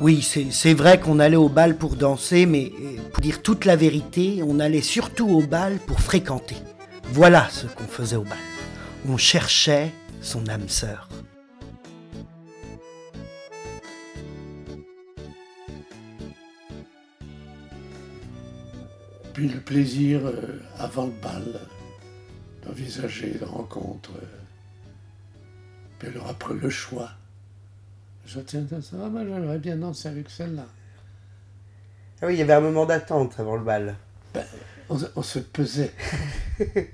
Oui, c'est vrai qu'on allait au bal pour danser, mais euh, pour dire toute la vérité, on allait surtout au bal pour fréquenter. Voilà ce qu'on faisait au bal. On cherchait son âme sœur. Puis le plaisir euh, avant le bal, d'envisager la rencontre. Euh, puis alors après le choix. Je tiens ça, moi j'aimerais bien danser avec celle-là. Ah oui, il y avait un moment d'attente avant le bal. Ben, on, se pesait.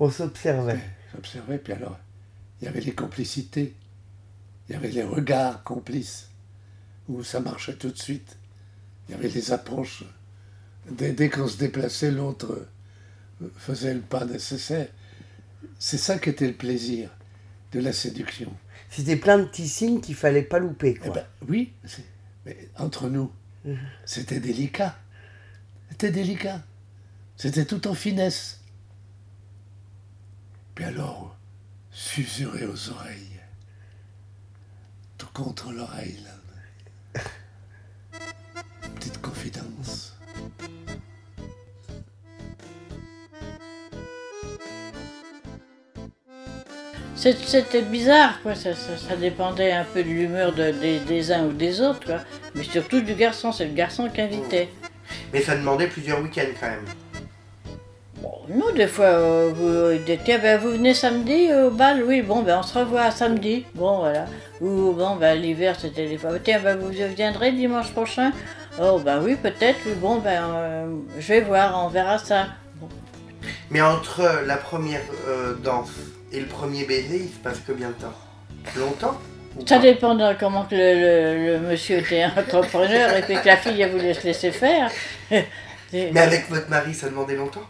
on s'observait. J'observais, puis alors, il y avait les complicités. Il y avait les regards complices, où ça marchait tout de suite. Il y avait les approches. Dès, dès qu'on se déplaçait, l'autre faisait le pas nécessaire. C'est ça qui était le plaisir de la séduction. C'était plein de petits signes qu'il fallait pas louper. Quoi. Eh ben, oui, mais entre nous, c'était délicat. C'était délicat. C'était tout en finesse. Puis alors, susurrer aux oreilles, tout contre l'oreille, là. C'était bizarre, quoi. Ça, dépendait un peu de l'humeur des, uns ou des autres, quoi. Mais surtout du garçon, c'est le garçon qui invitait. Mais ça demandait plusieurs week-ends quand même. Bon, nous, des fois, euh, vous, tiens, ben, vous venez samedi au bal, oui, bon, ben, on se revoit samedi, bon, voilà. Ou, bon, ben, l'hiver, c'était des fois, tiens, ben, vous viendrez dimanche prochain? Oh, ben oui, peut-être, bon, ben, euh, je vais voir, on verra ça. Mais entre la première euh, danse et le premier baiser, il se passe combien de temps? Longtemps? Ça dépend de comment que le, monsieur était entrepreneur et puis que la fille a voulu se laisser faire. Mais avec votre mari, ça demandait longtemps?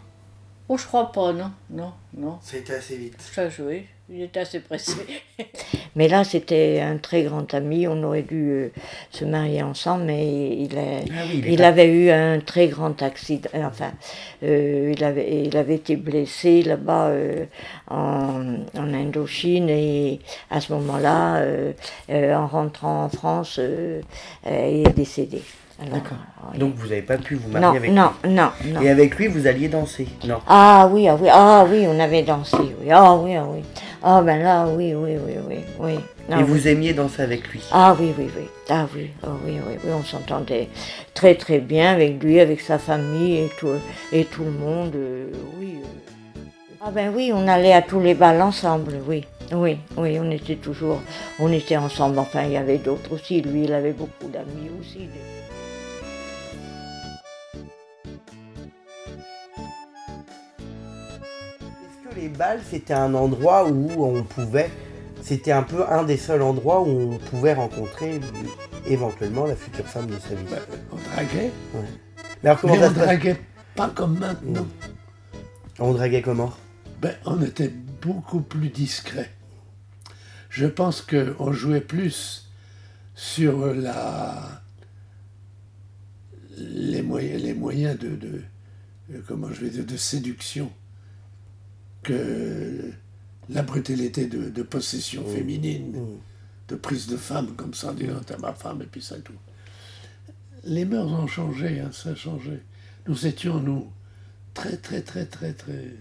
Oh, je crois pas, non, non, non. Ça a été assez vite. Ça, oui. Il était assez pressé. mais là, c'était un très grand ami. On aurait dû euh, se marier ensemble, mais il, ah il, avait eu un très grand accident. Euh, enfin, euh, il, avait, il avait été blessé là-bas en, en, Indochine et à ce moment-là, en rentrant en France, il est décédé. D'accord. Donc vous n'avez pas pu vous marier avec non, lui Non, non, Et avec lui, vous alliez danser Non? Ah oui, ah oui, ah oui, on avait dansé, oui. Ah oui, ah oui. Ah ben là, oui, oui, oui, oui, oui. Ah, et vous aimiez danser avec lui? Ah oui, oui, oui. Ah oui, oh, oui, oui, oui. On s'entendait très très bien avec lui, avec sa famille et tout, et tout le monde, euh, oui. Euh. Ah ben oui, on allait à tous les bals ensemble, oui. Oui, oui, on était toujours, on était ensemble. Enfin, il y avait d'autres aussi. Lui, il avait beaucoup d'amis aussi. Les balles, c'était un endroit où on pouvait. C'était un peu un des seuls endroits où on pouvait rencontrer éventuellement la future femme de sa vie. Bah, on draguait. Mais, alors, comment on draguait pas comme maintenant. On draguait comment? Ben, On était beaucoup plus discret. Je pense qu'on jouait plus sur la les moyens, les moyens de, de, comment je vais dire, de séduction que la brutalité de, possession mmh. féminine, mmh. de prise de femme comme ça, disant t'es ma femme et puis ça tout. Les mœurs ont changé, hein, ça a changé. Nous étions, nous, très, très, très, très, très,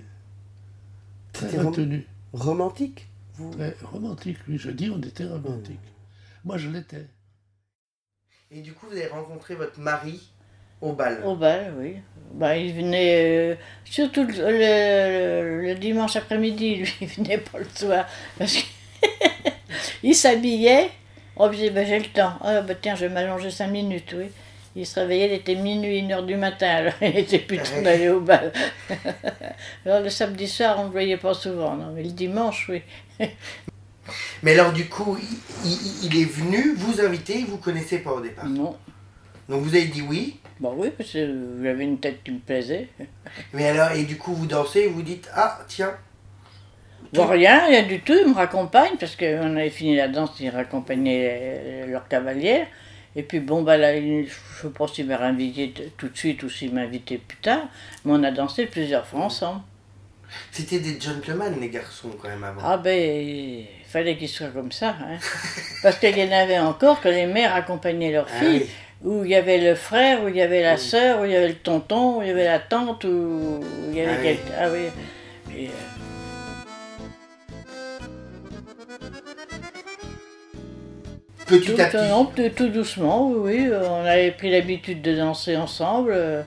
très retenus. romantique Très romantique, oui, je dis on était romantique. Mmh. Moi, je l'étais. Et du coup, vous avez rencontré votre mari? Au bal Au bal, oui. Bah, il venait euh, surtout le, dimanche après-midi, lui, il venait pas le soir. Parce qu'il s'habillait. Oh, je disais, bah, j'ai le temps. Ah, bah, tiens, je vais m'allonger cinq minutes, oui. Il se réveillait, il était minuit, une heure du matin, alors il était plus temps d'aller au bal. alors le samedi soir, on ne le voyait pas souvent, non, mais le dimanche, oui. mais alors du coup, il, il est venu vous inviter, vous ne connaissez pas au départ? Non. Donc vous avez dit oui Bah oui, parce que j'avais une tête qui me plaisait. Mais alors, et du coup, vous dansez, vous dites Ah, tiens. Bon, rien, rien du tout, ils me raccompagnent, parce qu'on avait fini la danse, ils raccompagnaient leur cavalière. Et puis bon, bah là, je ne sais pas s'ils m'avaient invité tout de suite ou s'ils m'invitaient plus tard, mais on a dansé plusieurs fois ensemble. C'était des gentlemen, les garçons, quand même, avant. Ah ben, il fallait qu'ils soient comme ça. Hein. Parce qu'il y en avait encore que les mères accompagnaient leurs Ah filles. oui. Où il y avait le frère, où il y avait la Oui. sœur, où il y avait le tonton, où il y avait la tante, où il y avait Ah quelqu'un. Ah oui. Et, euh, Petit tout, à petit. non, tout, doucement, oui, On avait pris l'habitude de danser ensemble. euh,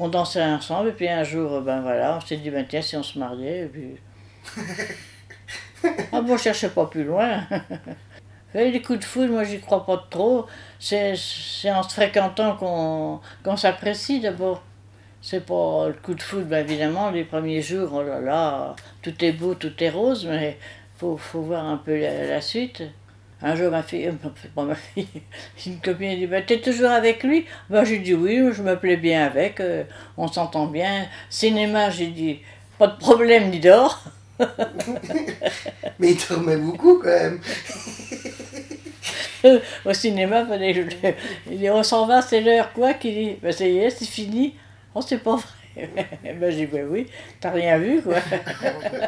On dansait ensemble, et puis un jour, euh, ben voilà, on s'est dit, ben tiens, si on se mariait, et puis. ah bon, je cherchais pas plus loin. Les coups de foudre, moi, j'y crois pas trop. C'est en se fréquentant qu'on qu'on s'apprécie d'abord. C'est pas le coup de foudre, ben évidemment, les premiers jours, oh là là, tout est beau, tout est rose, mais faut, faut voir un peu la, suite. Un jour, ma fille, euh, pas ma fille, une copine a dit ben, T'es toujours avec lui? Ben, J'ai dit Oui, je me plais bien avec, euh, on s'entend bien. Cinéma, j'ai dit Pas de problème, ni dehors. Mais il dormait beaucoup, quand même. Au cinéma, fallait que je le- il dit On s'en va, c'est l'heure, quoi Qu'il dit Ben, ça y est, c'est fini. Oh, c'est pas vrai. ben, j'ai dit Ben oui, t'as rien vu, quoi.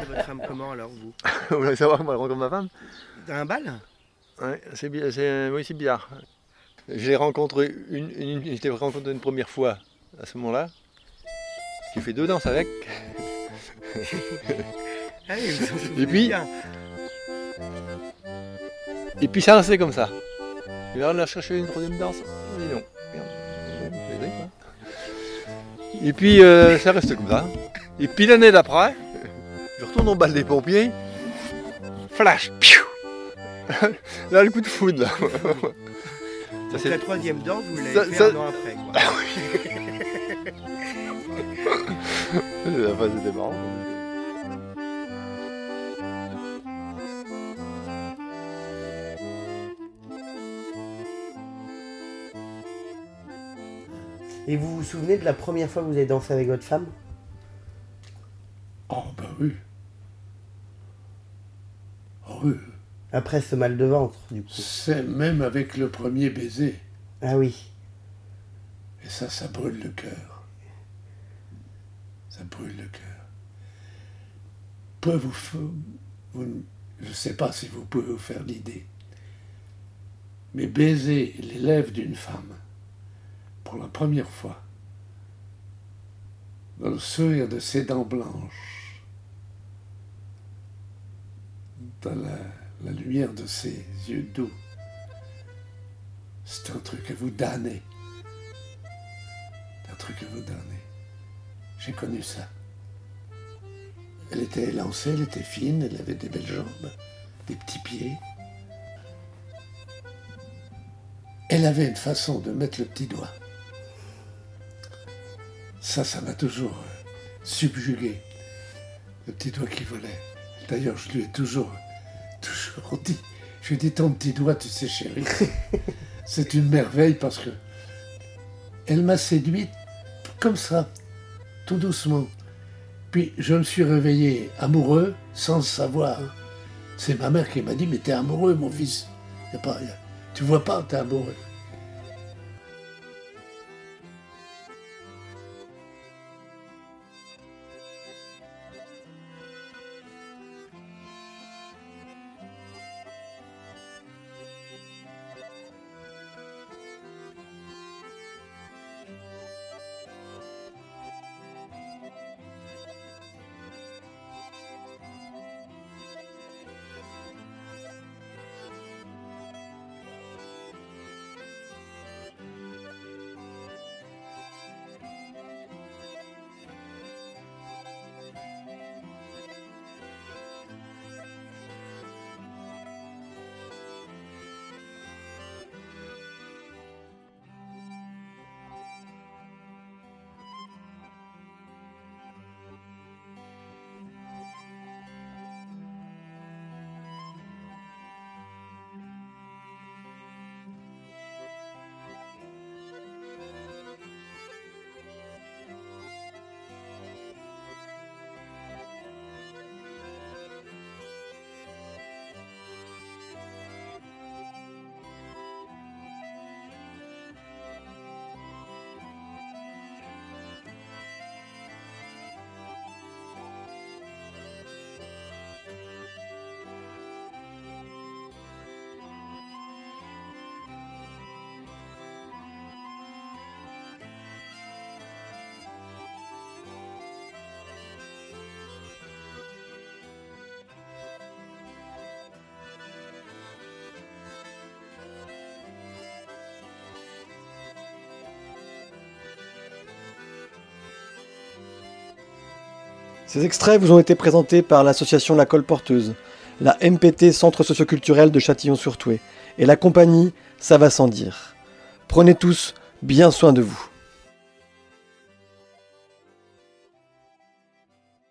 votre femme comment, alors, vous? Vous voulez savoir comment elle rencontre ma femme? Dans un bal? Ouais, c'est c'est- oui, c'est bizarre. Je l'ai rencontré une, une, je rencontré une première fois à ce moment-là. J'ai fait deux danses avec. Ah Et puis- bien. Et puis ça restait comme ça. Et là, on a cherché une troisième danse. Mais non. Merde. Et puis euh, ça reste comme ça. Et puis l'année d'après, je retourne au bal des pompiers. Flash piou Là, le coup de foudre, là. Ça, c'est- la troisième danse, vous l'avez Ça- fait ça- un an après, quoi. Enfin, c'était marrant. Et vous vous souvenez de la première fois que vous avez dansé avec votre femme? Oh, ben oui. Oh, oui. Après ce mal de ventre, du coup. C'est même avec le premier baiser. Ah oui. Et ça, ça brûle le cœur. Ça brûle le cœur. Peut vous, vous- je ne sais pas si vous pouvez vous faire l'idée, mais baiser les lèvres d'une femme pour la première fois, dans le sourire de ses dents blanches, dans la, lumière de ses yeux doux, c'est un truc à vous damner un truc à vous donner. J'ai connu ça. Elle était élancée, elle était fine, elle avait des belles jambes, des petits pieds. Elle avait une façon de mettre le petit doigt. Ça, ça m'a toujours euh, subjugué. Le petit doigt qui volait. D'ailleurs, je lui ai toujours, toujours dit, je lui ai dit, ton petit doigt, tu sais, chérie, c'est une merveille parce que elle m'a séduite comme ça, tout doucement. Puis je me suis réveillé amoureux sans le savoir. C'est ma mère qui m'a dit Mais t'es amoureux, mon fils. Y a pas, y a- tu vois pas, t'es amoureux. Ces extraits vous ont été présentés par l'association La Colle Porteuse, la MPT Centre Socioculturel de Châtillon-sur-Touet et la compagnie Ça va sans dire. Prenez tous bien soin de vous.